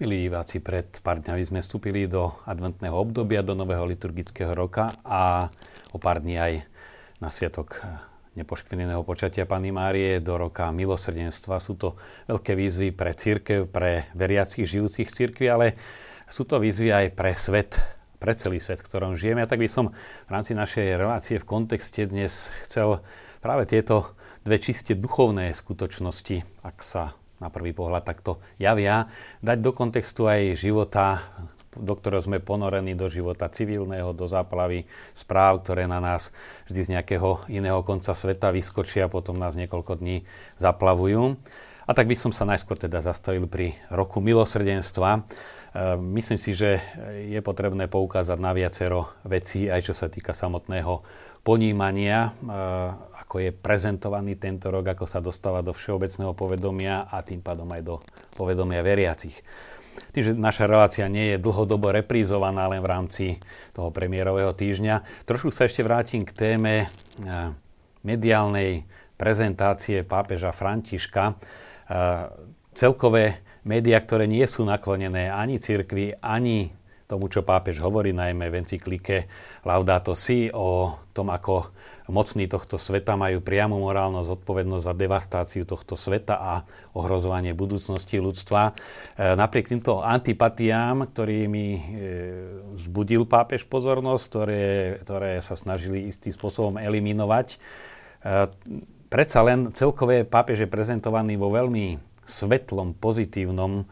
Milí diváci, pred pár dňami sme vstúpili do adventného obdobia, do nového liturgického roka a o pár dní aj na sviatok nepoškvrneného počatia Pany Márie do roka milosrdenstva. Sú to veľké výzvy pre církev, pre veriacich žijúcich církvi, ale sú to výzvy aj pre svet, pre celý svet, v ktorom žijeme. A tak by som v rámci našej relácie v kontexte dnes chcel práve tieto dve čiste duchovné skutočnosti, ak sa na prvý pohľad takto javia, dať do kontextu aj života, do ktorého sme ponorení do života civilného, do záplavy správ, ktoré na nás vždy z nejakého iného konca sveta vyskočia a potom nás niekoľko dní zaplavujú. A tak by som sa najskôr teda zastavil pri roku milosrdenstva. E, myslím si, že je potrebné poukázať na viacero vecí, aj čo sa týka samotného ponímania, e, ako je prezentovaný tento rok, ako sa dostáva do všeobecného povedomia a tým pádom aj do povedomia veriacich. Tým, že naša relácia nie je dlhodobo reprízovaná len v rámci toho premiérového týždňa, trošku sa ešte vrátim k téme e, mediálnej prezentácie pápeža Františka celkové médiá, ktoré nie sú naklonené ani cirkvi, ani tomu, čo pápež hovorí, najmä v encyklike Laudato Si o tom, ako mocní tohto sveta majú priamu morálnu zodpovednosť za devastáciu tohto sveta a ohrozovanie budúcnosti ľudstva. E, napriek týmto antipatiám, ktorými e, vzbudil pápež pozornosť, ktoré, ktoré sa snažili istým spôsobom eliminovať, e, predsa len celkové pápež je prezentovaný vo veľmi svetlom, pozitívnom,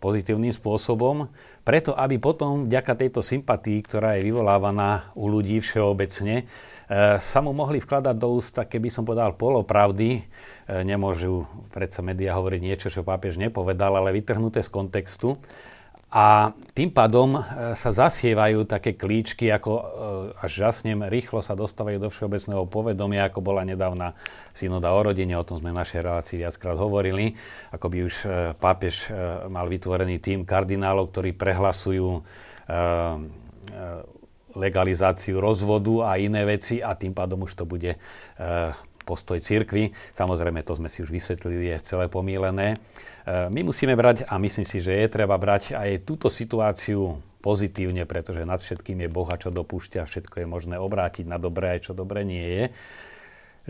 pozitívnym spôsobom, preto aby potom vďaka tejto sympatii, ktorá je vyvolávaná u ľudí všeobecne, uh, sa mu mohli vkladať do úst, keby som povedal, polopravdy. Uh, nemôžu predsa médiá hovoriť niečo, čo pápež nepovedal, ale vytrhnuté z kontextu. A tým pádom e, sa zasievajú také klíčky, ako e, až žasnem, rýchlo sa dostávajú do všeobecného povedomia, ako bola nedávna synoda o rodine, o tom sme v našej relácii viackrát hovorili, ako by už e, pápež mal vytvorený tým kardinálov, ktorí prehlasujú legalizáciu rozvodu a iné veci a tým pádom už to bude postoj cirkvi. Samozrejme, to sme si už vysvetlili, je celé pomílené. E, my musíme brať, a myslím si, že je treba brať aj túto situáciu pozitívne, pretože nad všetkým je Boh a čo dopúšťa, všetko je možné obrátiť na dobré, aj čo dobre nie je.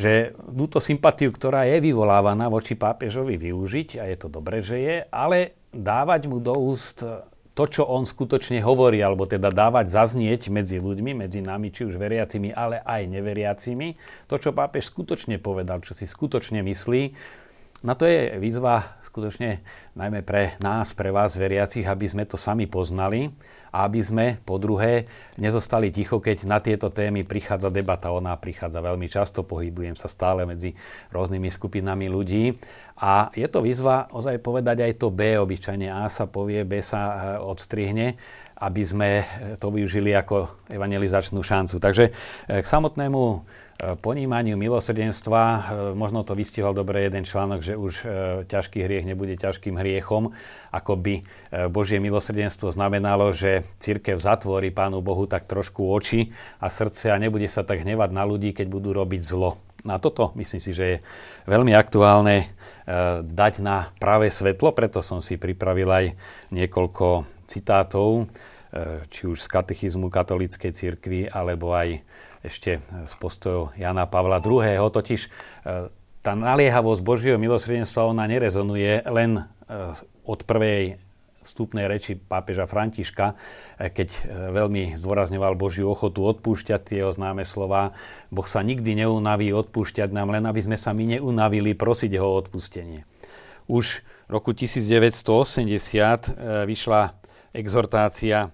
Že túto sympatiu, ktorá je vyvolávaná voči pápežovi využiť, a je to dobré, že je, ale dávať mu do úst to, čo on skutočne hovorí, alebo teda dávať zaznieť medzi ľuďmi, medzi nami, či už veriacimi, ale aj neveriacimi, to, čo pápež skutočne povedal, čo si skutočne myslí, na to je výzva skutočne najmä pre nás, pre vás veriacich, aby sme to sami poznali a aby sme po druhé nezostali ticho, keď na tieto témy prichádza debata. Ona prichádza veľmi často, pohybujem sa stále medzi rôznymi skupinami ľudí a je to výzva ozaj povedať aj to B, obyčajne A sa povie, B sa eh, odstrihne aby sme to využili ako evangelizačnú šancu. Takže eh, k samotnému ponímaniu milosrdenstva, e, možno to vystihol dobre jeden článok, že už e, ťažký hriech nebude ťažkým hriechom, ako by e, Božie milosrdenstvo znamenalo, že církev zatvorí Pánu Bohu tak trošku oči a srdce a nebude sa tak hnevať na ľudí, keď budú robiť zlo. Na toto myslím si, že je veľmi aktuálne dať na práve svetlo, preto som si pripravil aj niekoľko citátov, či už z katechizmu katolíckej cirkvi, alebo aj ešte z postojov Jana Pavla II. Totiž e, tá naliehavosť Božieho milosrdenstva, ona nerezonuje len e, od prvej vstupnej reči pápeža Františka, e, keď veľmi zdôrazňoval Božiu ochotu odpúšťať tie známe slova. Boh sa nikdy neunaví odpúšťať nám, len aby sme sa my neunavili prosiť ho o odpustenie. Už v roku 1980 vyšla exhortácia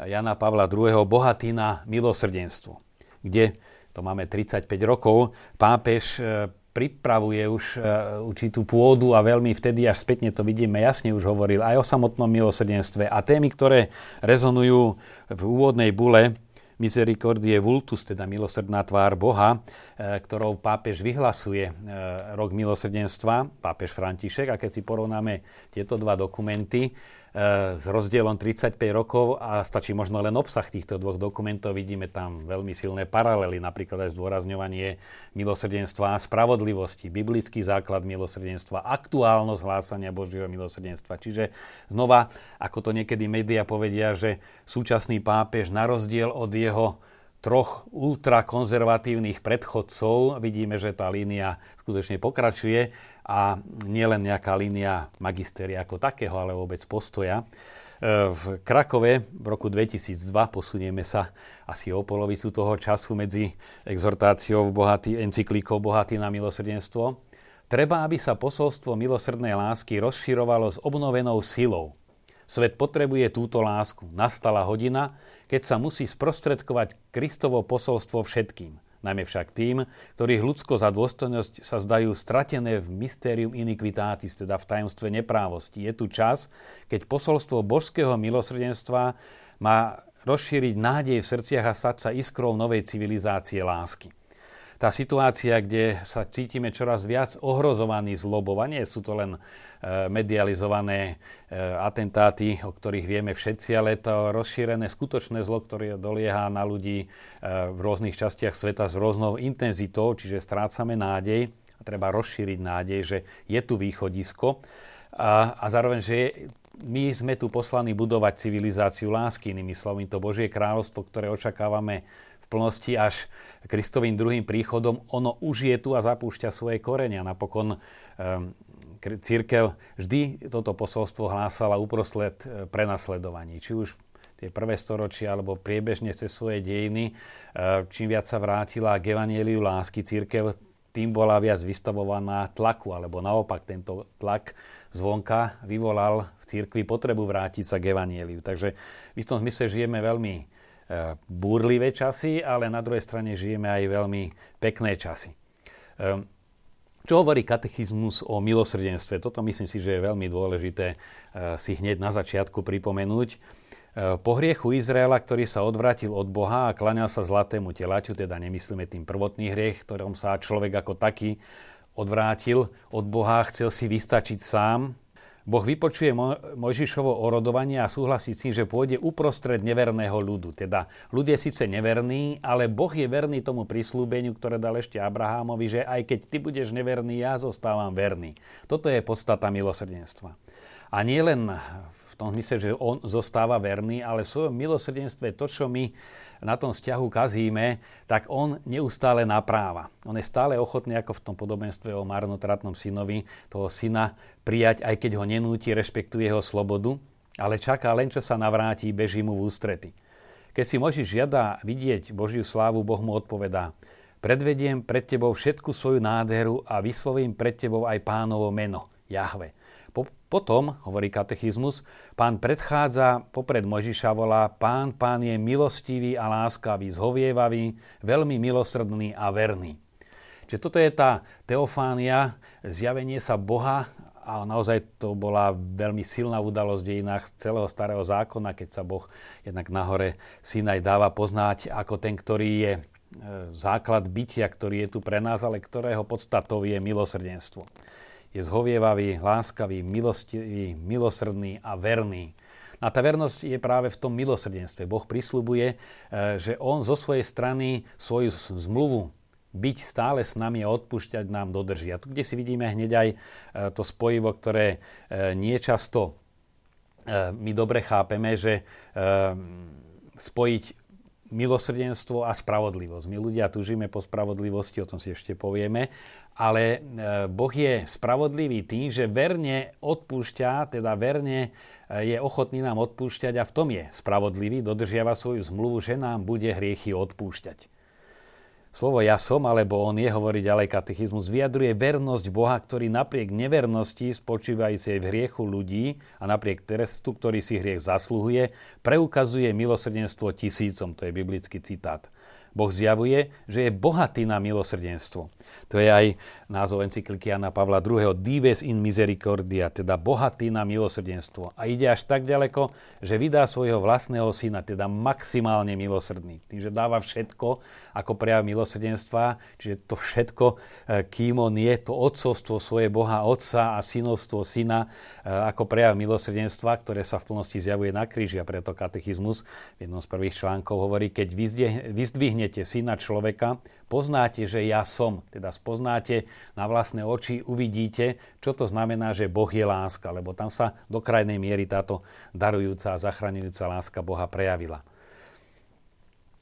Jana Pavla II. bohatý na milosrdenstvo kde to máme 35 rokov, pápež e, pripravuje už e, určitú pôdu a veľmi vtedy až spätne to vidíme, jasne už hovoril aj o samotnom milosrdenstve a témy, ktoré rezonujú v úvodnej bule Misericordie vultus, teda milosrdná tvár Boha, e, ktorou pápež vyhlasuje rok milosrdenstva, pápež František. A keď si porovnáme tieto dva dokumenty, s rozdielom 35 rokov a stačí možno len obsah týchto dvoch dokumentov. Vidíme tam veľmi silné paralely, napríklad aj zdôrazňovanie milosrdenstva a spravodlivosti, biblický základ milosrdenstva, aktuálnosť hlásania Božieho milosrdenstva. Čiže znova, ako to niekedy médiá povedia, že súčasný pápež na rozdiel od jeho troch ultrakonzervatívnych predchodcov. Vidíme, že tá línia skutočne pokračuje a nielen nejaká línia magistéria ako takého, ale vôbec postoja. E, v Krakove v roku 2002 posunieme sa asi o polovicu toho času medzi exhortáciou bohatý, encyklíkou Bohatý na milosrdenstvo. Treba, aby sa posolstvo milosrdnej lásky rozširovalo s obnovenou silou Svet potrebuje túto lásku. Nastala hodina, keď sa musí sprostredkovať Kristovo posolstvo všetkým. Najmä však tým, ktorých ľudsko za dôstojnosť sa zdajú stratené v mystérium iniquitatis, teda v tajomstve neprávosti. Je tu čas, keď posolstvo božského milosrdenstva má rozšíriť nádej v srdciach a stať sa iskrou novej civilizácie lásky tá situácia, kde sa cítime čoraz viac ohrozovaní zlobou, a nie sú to len e, medializované e, atentáty, o ktorých vieme všetci, ale to rozšírené skutočné zlo, ktoré dolieha na ľudí e, v rôznych častiach sveta s rôznou intenzitou, čiže strácame nádej. A treba rozšíriť nádej, že je tu východisko. A, a zároveň, že my sme tu poslaní budovať civilizáciu lásky, inými slovami to Božie kráľovstvo, ktoré očakávame v plnosti až Kristovým druhým príchodom, ono už je tu a zapúšťa svoje korenia. Napokon um, církev vždy toto posolstvo hlásala uprostred e, prenasledovaní. Či už tie prvé storočia alebo priebežne cez svoje dejiny, e, čím viac sa vrátila k evanieliu lásky, církev tým bola viac vystavovaná tlaku, alebo naopak tento tlak zvonka vyvolal v církvi potrebu vrátiť sa k evanieliu. Takže v istom zmysle žijeme veľmi E, búrlivé časy, ale na druhej strane žijeme aj veľmi pekné časy. E, čo hovorí katechizmus o milosrdenstve? Toto myslím si, že je veľmi dôležité e, si hneď na začiatku pripomenúť. Po hriechu Izraela, ktorý sa odvrátil od Boha a klaňal sa zlatému telaťu, teda nemyslíme tým prvotný hriech, ktorom sa človek ako taký odvrátil od Boha, chcel si vystačiť sám, Boh vypočuje Mojžišovo orodovanie a súhlasí s tým, že pôjde uprostred neverného ľudu. Teda ľud je síce neverný, ale Boh je verný tomu prislúbeniu, ktoré dal ešte Abrahámovi, že aj keď ty budeš neverný, ja zostávam verný. Toto je podstata milosrdenstva. A nie len v tom zmysle, že on zostáva verný, ale v svojom milosrdenstve to, čo my na tom vzťahu kazíme, tak on neustále napráva. On je stále ochotný, ako v tom podobenstve o marnotratnom synovi, toho syna prijať, aj keď ho nenúti, rešpektuje jeho slobodu, ale čaká len, čo sa navráti, beží mu v ústrety. Keď si Možiš žiada vidieť Božiu slávu, Boh mu odpovedá, predvediem pred tebou všetku svoju nádheru a vyslovím pred tebou aj pánovo meno, Jahve. Po, potom, hovorí katechizmus, pán predchádza, popred Možiša volá, pán, pán je milostivý a láskavý, zhovievavý, veľmi milosrdný a verný. Čiže toto je tá teofánia, zjavenie sa Boha a naozaj to bola veľmi silná udalosť v dejinách celého starého zákona, keď sa Boh jednak nahore Sinaj dáva poznať ako ten, ktorý je e, základ bytia, ktorý je tu pre nás, ale ktorého podstatou je milosrdenstvo je zhovievavý, láskavý, milostivý, milosrdný a verný. A tá vernosť je práve v tom milosrdenstve. Boh prislúbuje, e, že On zo svojej strany svoju zmluvu byť stále s nami a odpúšťať nám dodrží. A tu, kde si vidíme hneď aj e, to spojivo, ktoré e, nie často my dobre chápeme, že spojiť milosrdenstvo a spravodlivosť. My ľudia tužíme po spravodlivosti, o tom si ešte povieme, ale e, Boh je spravodlivý tým, že verne odpúšťa, teda verne e, je ochotný nám odpúšťať a v tom je spravodlivý, dodržiava svoju zmluvu, že nám bude hriechy odpúšťať. Slovo ja som, alebo on je, hovorí ďalej katechizmus, vyjadruje vernosť Boha, ktorý napriek nevernosti spočívajúcej v hriechu ľudí a napriek trestu, ktorý si hriech zasluhuje, preukazuje milosrdenstvo tisícom. To je biblický citát. Boh zjavuje, že je bohatý na milosrdenstvo. To je aj názov encykliky Jana Pavla II. Dives in misericordia, teda bohatý na milosrdenstvo. A ide až tak ďaleko, že vydá svojho vlastného syna, teda maximálne milosrdný. Tým, že dáva všetko ako prejav milosrdenstva, čiže to všetko, e, kým on je, to odcovstvo svoje Boha Otca a synovstvo syna e, ako prejav milosrdenstva, ktoré sa v plnosti zjavuje na kríži a preto katechizmus v jednom z prvých článkov hovorí, keď vyzdvihnete syna človeka, poznáte, že ja som, teda spoznáte na vlastné oči, uvidíte, čo to znamená, že Boh je láska, lebo tam sa do krajnej miery táto darujúca a zachraňujúca láska Boha prejavila.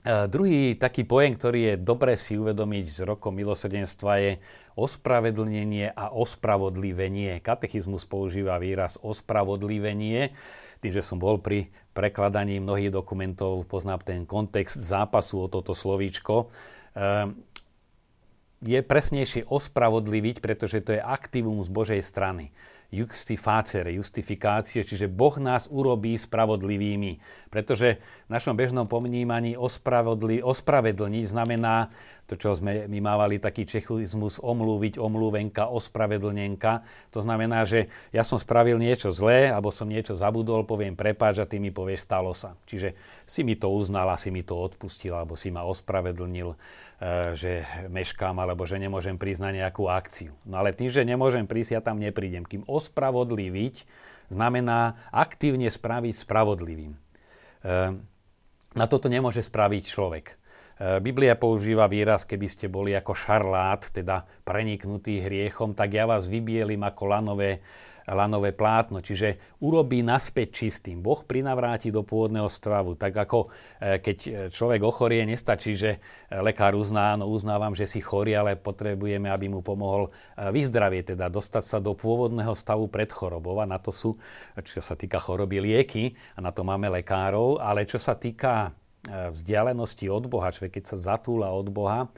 E, druhý taký pojem, ktorý je dobre si uvedomiť z rokom milosrdenstva je ospravedlnenie a ospravodlivenie. Katechizmus používa výraz ospravodlivenie. Tým, že som bol pri prekladaní mnohých dokumentov, poznám ten kontext zápasu o toto slovíčko. E, je presnejšie ospravodliviť, pretože to je aktivum z Božej strany. Justifacere, justifikácie, čiže Boh nás urobí spravodlivými. Pretože v našom bežnom pomnímaní ospravedlniť znamená to, čo sme my mávali taký čechizmus omlúviť, omlúvenka, ospravedlnenka. To znamená, že ja som spravil niečo zlé, alebo som niečo zabudol, poviem prepáč a ty mi povieš, stalo sa. Čiže si mi to uznal, si mi to odpustil, alebo si ma ospravedlnil, e, že meškám, alebo že nemôžem prísť na nejakú akciu. No ale tým, že nemôžem prísť, ja tam neprídem. Kým ospravodliviť znamená aktívne spraviť spravodlivým. E, na toto nemôže spraviť človek. E, Biblia používa výraz, keby ste boli ako šarlát, teda preniknutý hriechom, tak ja vás vybielim ako lanové, lanové plátno, čiže urobí naspäť čistým. Boh prinavráti do pôvodného stravu. Tak ako e, keď človek ochorie, nestačí, že lekár uzná, no uznávam, že si chorý, ale potrebujeme, aby mu pomohol e, vyzdravieť, teda dostať sa do pôvodného stavu pred chorobou. A na to sú, čo sa týka choroby, lieky a na to máme lekárov, ale čo sa týka vzdialenosti od Boha, človek keď sa zatúla od Boha,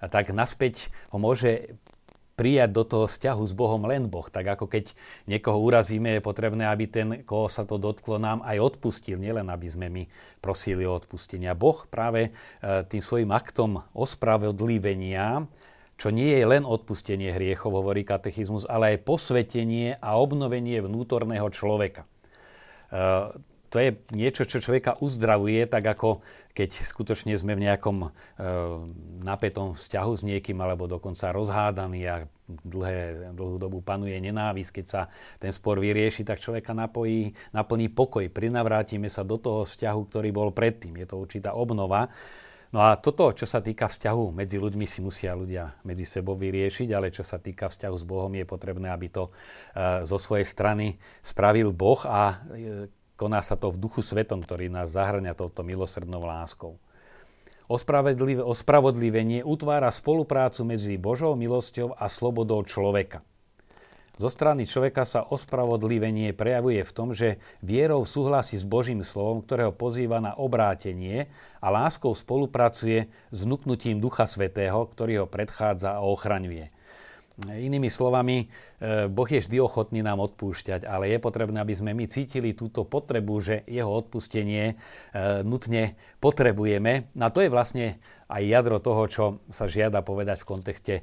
tak naspäť ho môže prijať do toho vzťahu s Bohom len Boh. Tak ako keď niekoho urazíme, je potrebné, aby ten, koho sa to dotklo, nám aj odpustil, nielen aby sme my prosili o odpustenia. Boh práve e, tým svojim aktom ospravedlivenia, čo nie je len odpustenie hriechov, hovorí katechizmus, ale aj posvetenie a obnovenie vnútorného človeka e, to je niečo, čo človeka uzdravuje, tak ako keď skutočne sme v nejakom e, napätom vzťahu s niekým, alebo dokonca rozhádaný a dlhé, dlhú dobu panuje nenávisť, keď sa ten spor vyrieši, tak človeka napojí, naplní pokoj. Prinavrátime sa do toho vzťahu, ktorý bol predtým. Je to určitá obnova. No a toto, čo sa týka vzťahu medzi ľuďmi, si musia ľudia medzi sebou vyriešiť, ale čo sa týka vzťahu s Bohom, je potrebné, aby to e, zo svojej strany spravil Boh a e, Koná sa to v duchu svetom, ktorý nás zahrňa touto milosrdnou láskou. Ospravodlivenie utvára spoluprácu medzi Božou milosťou a slobodou človeka. Zo strany človeka sa ospravodlivenie prejavuje v tom, že vierou súhlasí s Božím slovom, ktorého pozýva na obrátenie a láskou spolupracuje s vnúknutím Ducha Svetého, ktorý ho predchádza a ochraňuje. Inými slovami, e, Boh je vždy ochotný nám odpúšťať, ale je potrebné, aby sme my cítili túto potrebu, že jeho odpustenie e, nutne potrebujeme. A to je vlastne aj jadro toho, čo sa žiada povedať v kontexte e,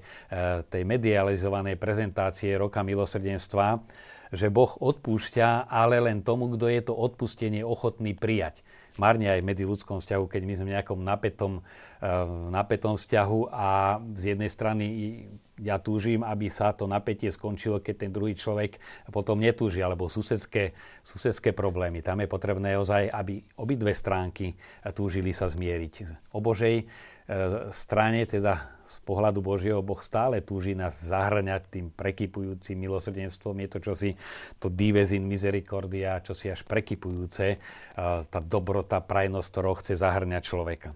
tej medializovanej prezentácie Roka milosrdenstva, že Boh odpúšťa, ale len tomu, kto je to odpustenie ochotný prijať marne aj v medziludskom vzťahu, keď my sme v nejakom napätom, napätom vzťahu a z jednej strany ja túžim, aby sa to napätie skončilo, keď ten druhý človek potom netúži, alebo susedské, susedské problémy. Tam je potrebné ozaj, aby obidve stránky túžili sa zmieriť. O Božej e, strane, teda z pohľadu Božieho, Boh stále túži nás zahrňať tým prekypujúcim milosrdenstvom. Je to čosi, to dives misericordia, čosi až prekypujúce, e, tá dobrota, prajnosť, ktorou chce zahrňať človeka.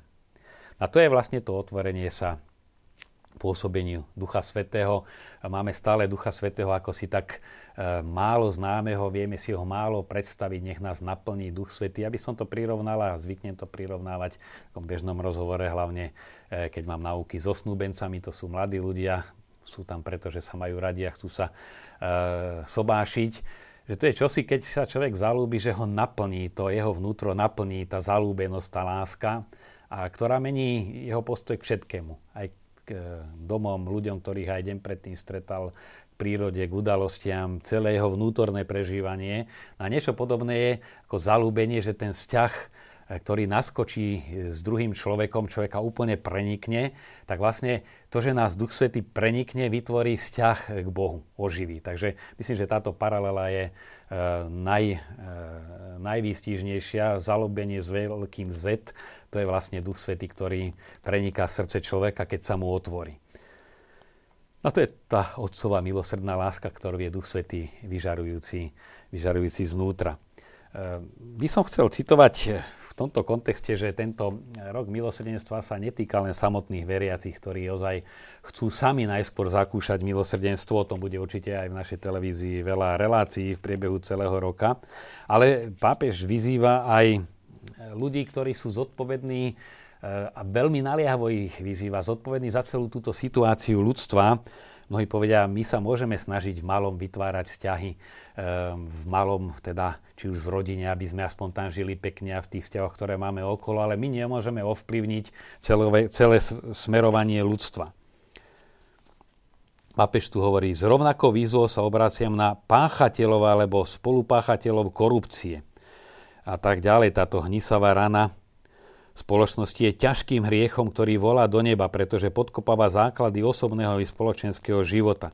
A to je vlastne to otvorenie sa pôsobeniu Ducha Svetého. Máme stále Ducha Svetého ako si tak e, málo známeho, vieme si ho málo predstaviť, nech nás naplní Duch Svetý. Aby som to prirovnal a zvyknem to prirovnávať v tom bežnom rozhovore, hlavne e, keď mám náuky so snúbencami, to sú mladí ľudia, sú tam preto, že sa majú radi a chcú sa e, sobášiť že to je čosi, keď sa človek zalúbi, že ho naplní, to jeho vnútro naplní, tá zalúbenosť, tá láska a ktorá mení jeho postoj k všetkému. Aj e, domom, ľuďom, ktorých aj deň predtým stretal, k prírode, k udalostiam, celé jeho vnútorné prežívanie. A niečo podobné je ako zalúbenie, že ten vzťah ktorý naskočí s druhým človekom, človeka úplne prenikne, tak vlastne to, že nás Duch Svety prenikne, vytvorí vzťah k Bohu, oživí. Takže myslím, že táto paralela je e, naj, e, najvýstižnejšia. Zalúbenie s veľkým Z, to je vlastne Duch Svety, ktorý preniká srdce človeka, keď sa mu otvorí. A to je tá otcová milosrdná láska, ktorú je Duch Svetý vyžarujúci, vyžarujúci znútra. By som chcel citovať v tomto kontexte, že tento rok milosrdenstva sa netýka len samotných veriacich, ktorí ozaj chcú sami najskôr zakúšať milosrdenstvo. O tom bude určite aj v našej televízii veľa relácií v priebehu celého roka. Ale pápež vyzýva aj ľudí, ktorí sú zodpovední eh, a veľmi naliehavo ich vyzýva, zodpovední za celú túto situáciu ľudstva, Mnohí povedia, my sa môžeme snažiť v malom vytvárať vzťahy, ehm, v malom, teda či už v rodine, aby sme aspoň tam žili pekne a v tých vzťahoch, ktoré máme okolo, ale my nemôžeme ovplyvniť celé, celé smerovanie ľudstva. Papež tu hovorí, s rovnakou výzvou sa obraciam na páchateľov alebo spolupáchateľov korupcie. A tak ďalej, táto hnisavá rana spoločnosti je ťažkým hriechom, ktorý volá do neba, pretože podkopáva základy osobného i spoločenského života.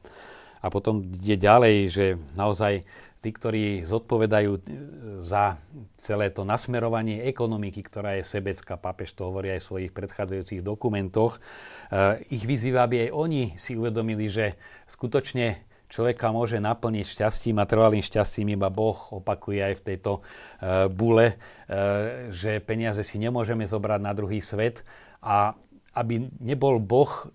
A potom ide ďalej, že naozaj tí, ktorí zodpovedajú e, za celé to nasmerovanie ekonomiky, ktorá je sebecká, papež to hovorí aj v svojich predchádzajúcich dokumentoch, e, ich vyzýva, aby aj oni si uvedomili, že skutočne človeka môže naplniť šťastím a trvalým šťastím iba Boh, opakuje aj v tejto uh, bule, uh, že peniaze si nemôžeme zobrať na druhý svet a aby nebol Boh,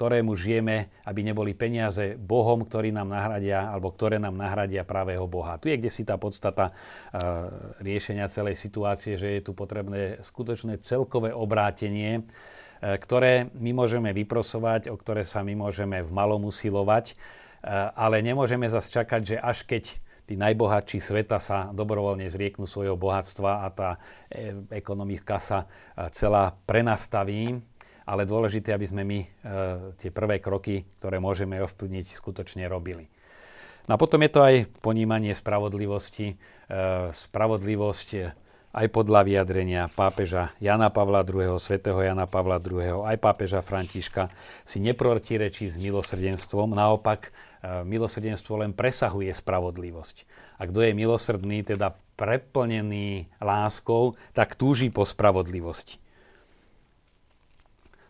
ktorému žijeme, aby neboli peniaze Bohom, ktorý nám nahradia, alebo ktoré nám nahradia pravého Boha. Tu je kde si tá podstata uh, riešenia celej situácie, že je tu potrebné skutočné celkové obrátenie, ktoré my môžeme vyprosovať, o ktoré sa my môžeme v malom usilovať ale nemôžeme zase čakať, že až keď tí najbohatší sveta sa dobrovoľne zrieknú svojho bohatstva a tá eh, ekonomika sa eh, celá prenastaví, ale dôležité, aby sme my tie prvé kroky, ktoré môžeme ovplyvniť, skutočne robili. No a potom je to aj ponímanie spravodlivosti. Spravodlivosť aj podľa vyjadrenia pápeža Jana Pavla II., svätého Jana Pavla II., aj pápeža Františka si neprotirečí s milosrdenstvom, naopak e, milosrdenstvo len presahuje spravodlivosť. A kto je milosrdný, teda preplnený láskou, tak túži po spravodlivosti.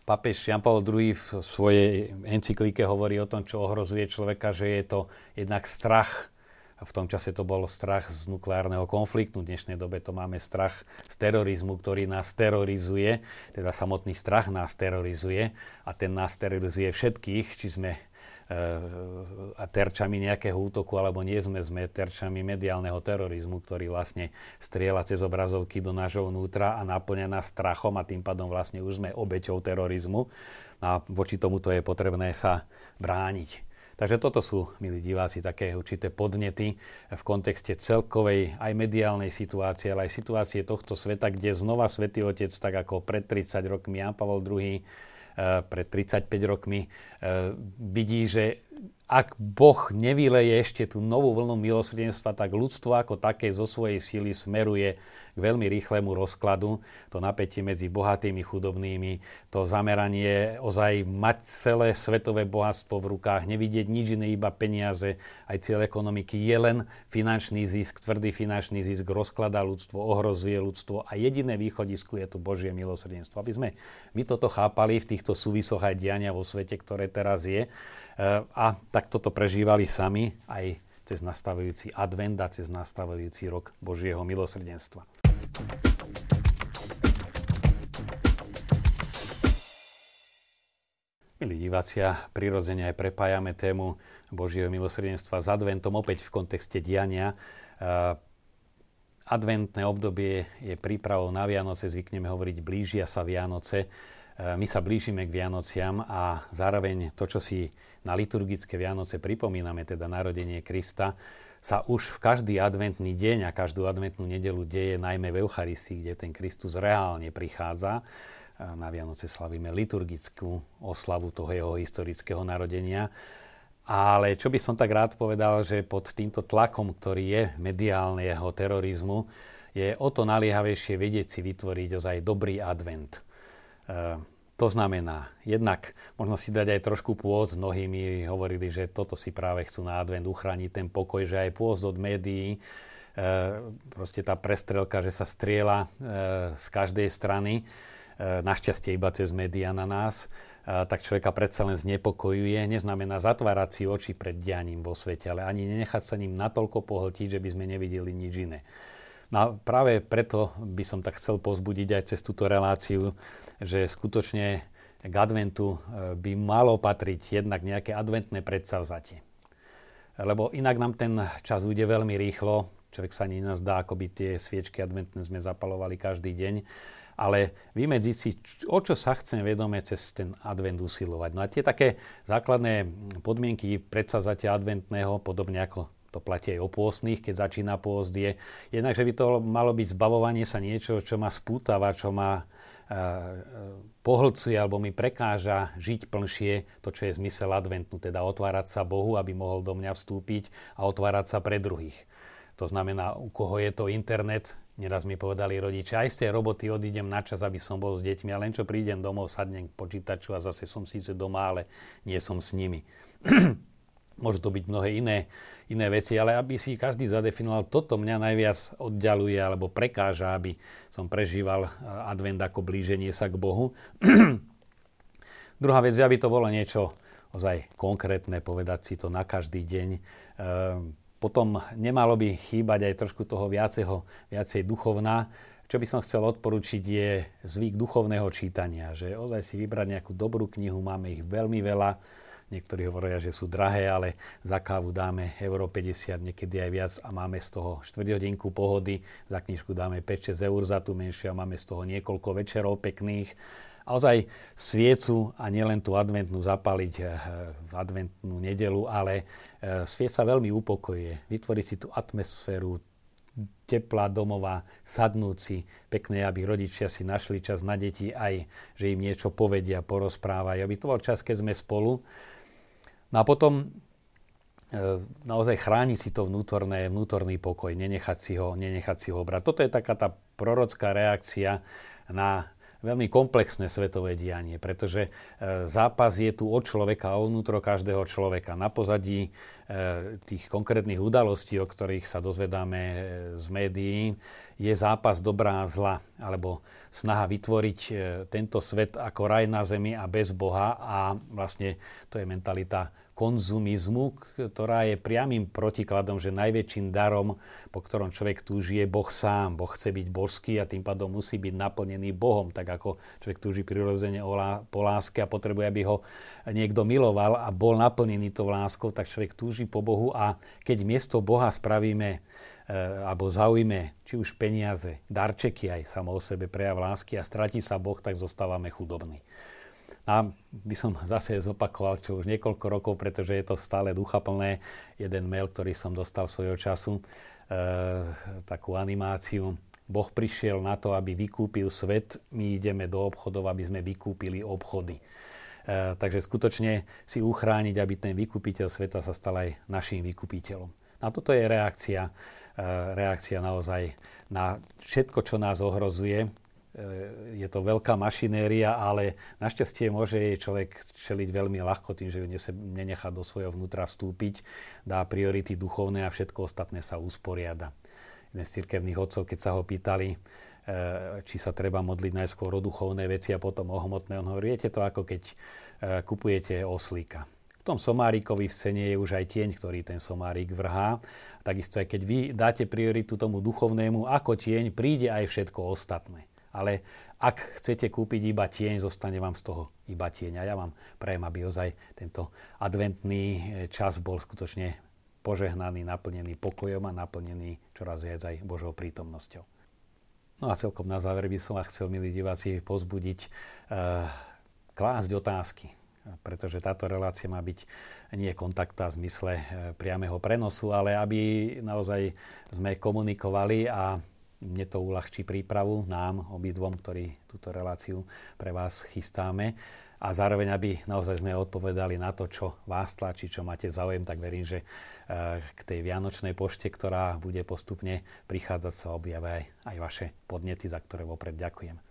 Pápež Jan Paul II v svojej encyklike hovorí o tom, čo ohrozuje človeka, že je to jednak strach v tom čase to bol strach z nukleárneho konfliktu. V dnešnej dobe to máme strach z terorizmu, ktorý nás terorizuje. Teda samotný strach nás terorizuje a ten nás terorizuje všetkých, či sme a terčami nejakého útoku, alebo nie sme, sme terčami mediálneho terorizmu, ktorý vlastne strieľa cez obrazovky do nášho vnútra a naplňa nás strachom a tým pádom vlastne už sme obeťou terorizmu. A voči tomuto je potrebné sa brániť. Takže toto sú, milí diváci, také určité podnety v kontexte celkovej aj mediálnej situácie, ale aj situácie tohto sveta, kde znova Svetý Otec, tak ako pred 30 rokmi Jan Pavel II, eh, pred 35 rokmi, eh, vidí, že ak Boh nevyleje ešte tú novú vlnu milosrdenstva, tak ľudstvo ako také zo svojej síly smeruje k veľmi rýchlemu rozkladu. To napätie medzi bohatými, chudobnými, to zameranie ozaj mať celé svetové bohatstvo v rukách, nevidieť nič iné, iba peniaze, aj cieľ ekonomiky je len finančný zisk, tvrdý finančný zisk rozkladá ľudstvo, ohrozuje ľudstvo a jediné východisko je tu Božie milosrdenstvo. Aby sme my toto chápali v týchto súvisoch aj diania vo svete, ktoré teraz je, a tak toto prežívali sami aj cez nastavujúci advent a cez nastavujúci rok Božieho milosrdenstva. Milí divácia, prirodzene aj prepájame tému Božieho milosrdenstva s adventom opäť v kontexte diania. Adventné obdobie je prípravou na Vianoce, zvykneme hovoriť blížia sa Vianoce. my sa blížime k Vianociam a zároveň to, čo si na liturgické Vianoce pripomíname, teda narodenie Krista, sa už v každý adventný deň a každú adventnú nedelu deje najmä v Eucharistii, kde ten Kristus reálne prichádza. Na Vianoce slavíme liturgickú oslavu toho jeho historického narodenia. Ale čo by som tak rád povedal, že pod týmto tlakom, ktorý je mediálneho terorizmu, je o to naliehavejšie vedieť si vytvoriť ozaj dobrý advent. E, to znamená, jednak možno si dať aj trošku pôst. Mnohí mi hovorili, že toto si práve chcú na advent uchrániť ten pokoj, že aj pôst od médií, e, proste tá prestrelka, že sa striela e, z každej strany, našťastie iba cez médiá na nás, tak človeka predsa len znepokojuje. Neznamená zatvárať si oči pred dianím vo svete, ale ani nenechať sa ním natoľko pohltiť, že by sme nevideli nič iné. No práve preto by som tak chcel pozbudiť aj cez túto reláciu, že skutočne k adventu e, by malo patriť jednak nejaké adventné predsavzatie. Lebo inak nám ten čas ujde veľmi rýchlo, človek sa ani nazdá, ako by tie sviečky adventné sme zapalovali každý deň ale vymedziť si, o čo sa chcem vedome cez ten advent usilovať. No a tie také základné podmienky predsavzatia adventného, podobne ako to platí aj o pôstnych, keď začína pôst, je jednak, že by to malo byť zbavovanie sa niečo, čo ma spútava, čo ma uh, pohlcuje alebo mi prekáža žiť plnšie to, čo je zmysel adventu, teda otvárať sa Bohu, aby mohol do mňa vstúpiť a otvárať sa pre druhých. To znamená, u koho je to internet, neraz mi povedali rodičia, aj z tej roboty odídem na čas, aby som bol s deťmi a len čo prídem domov, sadnem k počítaču a zase som síce doma, ale nie som s nimi. Môžu to byť mnohé iné, iné veci, ale aby si každý zadefinoval, toto mňa najviac oddialuje alebo prekáža, aby som prežíval advent ako blíženie sa k Bohu. Druhá vec, aby to bolo niečo ozaj konkrétne, povedať si to na každý deň. Ehm, potom nemalo by chýbať aj trošku toho viaceho, viacej duchovná. Čo by som chcel odporučiť je zvyk duchovného čítania, že ozaj si vybrať nejakú dobrú knihu, máme ich veľmi veľa, niektorí hovoria, že sú drahé, ale za kávu dáme euro 50, niekedy aj viac a máme z toho 4 hodinku pohody, za knižku dáme 5-6 eur za tú menšiu a máme z toho niekoľko večerov pekných a ozaj sviecu a nielen tú adventnú zapaliť eh, v adventnú nedelu, ale eh, svieť sa veľmi upokojuje. Vytvoriť si tú atmosféru teplá domová, sadnúci, pekné, aby rodičia si našli čas na deti, aj že im niečo povedia, porozprávajú, aby to bol čas, keď sme spolu. No a potom e, naozaj chráni si to vnútorné, vnútorný pokoj, nenechať si ho, nenechať si ho brať. Toto je taká tá prorocká reakcia na veľmi komplexné svetové dianie, pretože e, zápas je tu od človeka, o vnútro každého človeka. Na pozadí e, tých konkrétnych udalostí, o ktorých sa dozvedáme e, z médií, je zápas dobrá a zla, alebo snaha vytvoriť tento svet ako raj na zemi a bez Boha a vlastne to je mentalita konzumizmu, ktorá je priamým protikladom, že najväčším darom, po ktorom človek túži, je Boh sám. Boh chce byť božský a tým pádom musí byť naplnený Bohom, tak ako človek túži prirodzene po láske a potrebuje, aby ho niekto miloval a bol naplnený tou láskou, tak človek túži po Bohu a keď miesto Boha spravíme e, alebo zaujme či už peniaze, darčeky aj samo o sebe prejav lásky a stratí sa Boh, tak zostávame chudobní. A by som zase zopakoval, čo už niekoľko rokov, pretože je to stále duchaplné. Jeden mail, ktorý som dostal svojho času, e, takú animáciu. Boh prišiel na to, aby vykúpil svet, my ideme do obchodov, aby sme vykúpili obchody. E, takže skutočne si uchrániť, aby ten vykupiteľ sveta sa stal aj našim vykupiteľom. A toto je reakcia, e, reakcia naozaj na všetko, čo nás ohrozuje, je to veľká mašinéria, ale našťastie môže jej človek čeliť veľmi ľahko tým, že ju nenechá do svojho vnútra vstúpiť, dá priority duchovné a všetko ostatné sa usporiada. Jeden z cirkevných otcov, keď sa ho pýtali, e, či sa treba modliť najskôr o duchovné veci a potom o hmotné, on hovorí, viete to ako keď e, kupujete oslíka. V tom somárikovi v scéne je už aj tieň, ktorý ten somárik vrhá. Takisto aj keď vy dáte prioritu tomu duchovnému ako tieň, príde aj všetko ostatné ale ak chcete kúpiť iba tieň, zostane vám z toho iba tieň. A ja vám prajem, aby ozaj tento adventný e, čas bol skutočne požehnaný, naplnený pokojom a naplnený čoraz viac aj Božou prítomnosťou. No a celkom na záver by som vás chcel, milí diváci, pozbudiť. Uh, klásť otázky pretože táto relácia má byť nie kontakta v zmysle e, priameho prenosu, ale aby naozaj sme komunikovali a mne to uľahčí prípravu nám, obidvom, ktorí túto reláciu pre vás chystáme a zároveň, aby naozaj sme odpovedali na to, čo vás tlačí, čo máte záujem, tak verím, že e, k tej vianočnej pošte, ktorá bude postupne prichádzať, sa objavia aj, vaše podnety, za ktoré vopred ďakujem.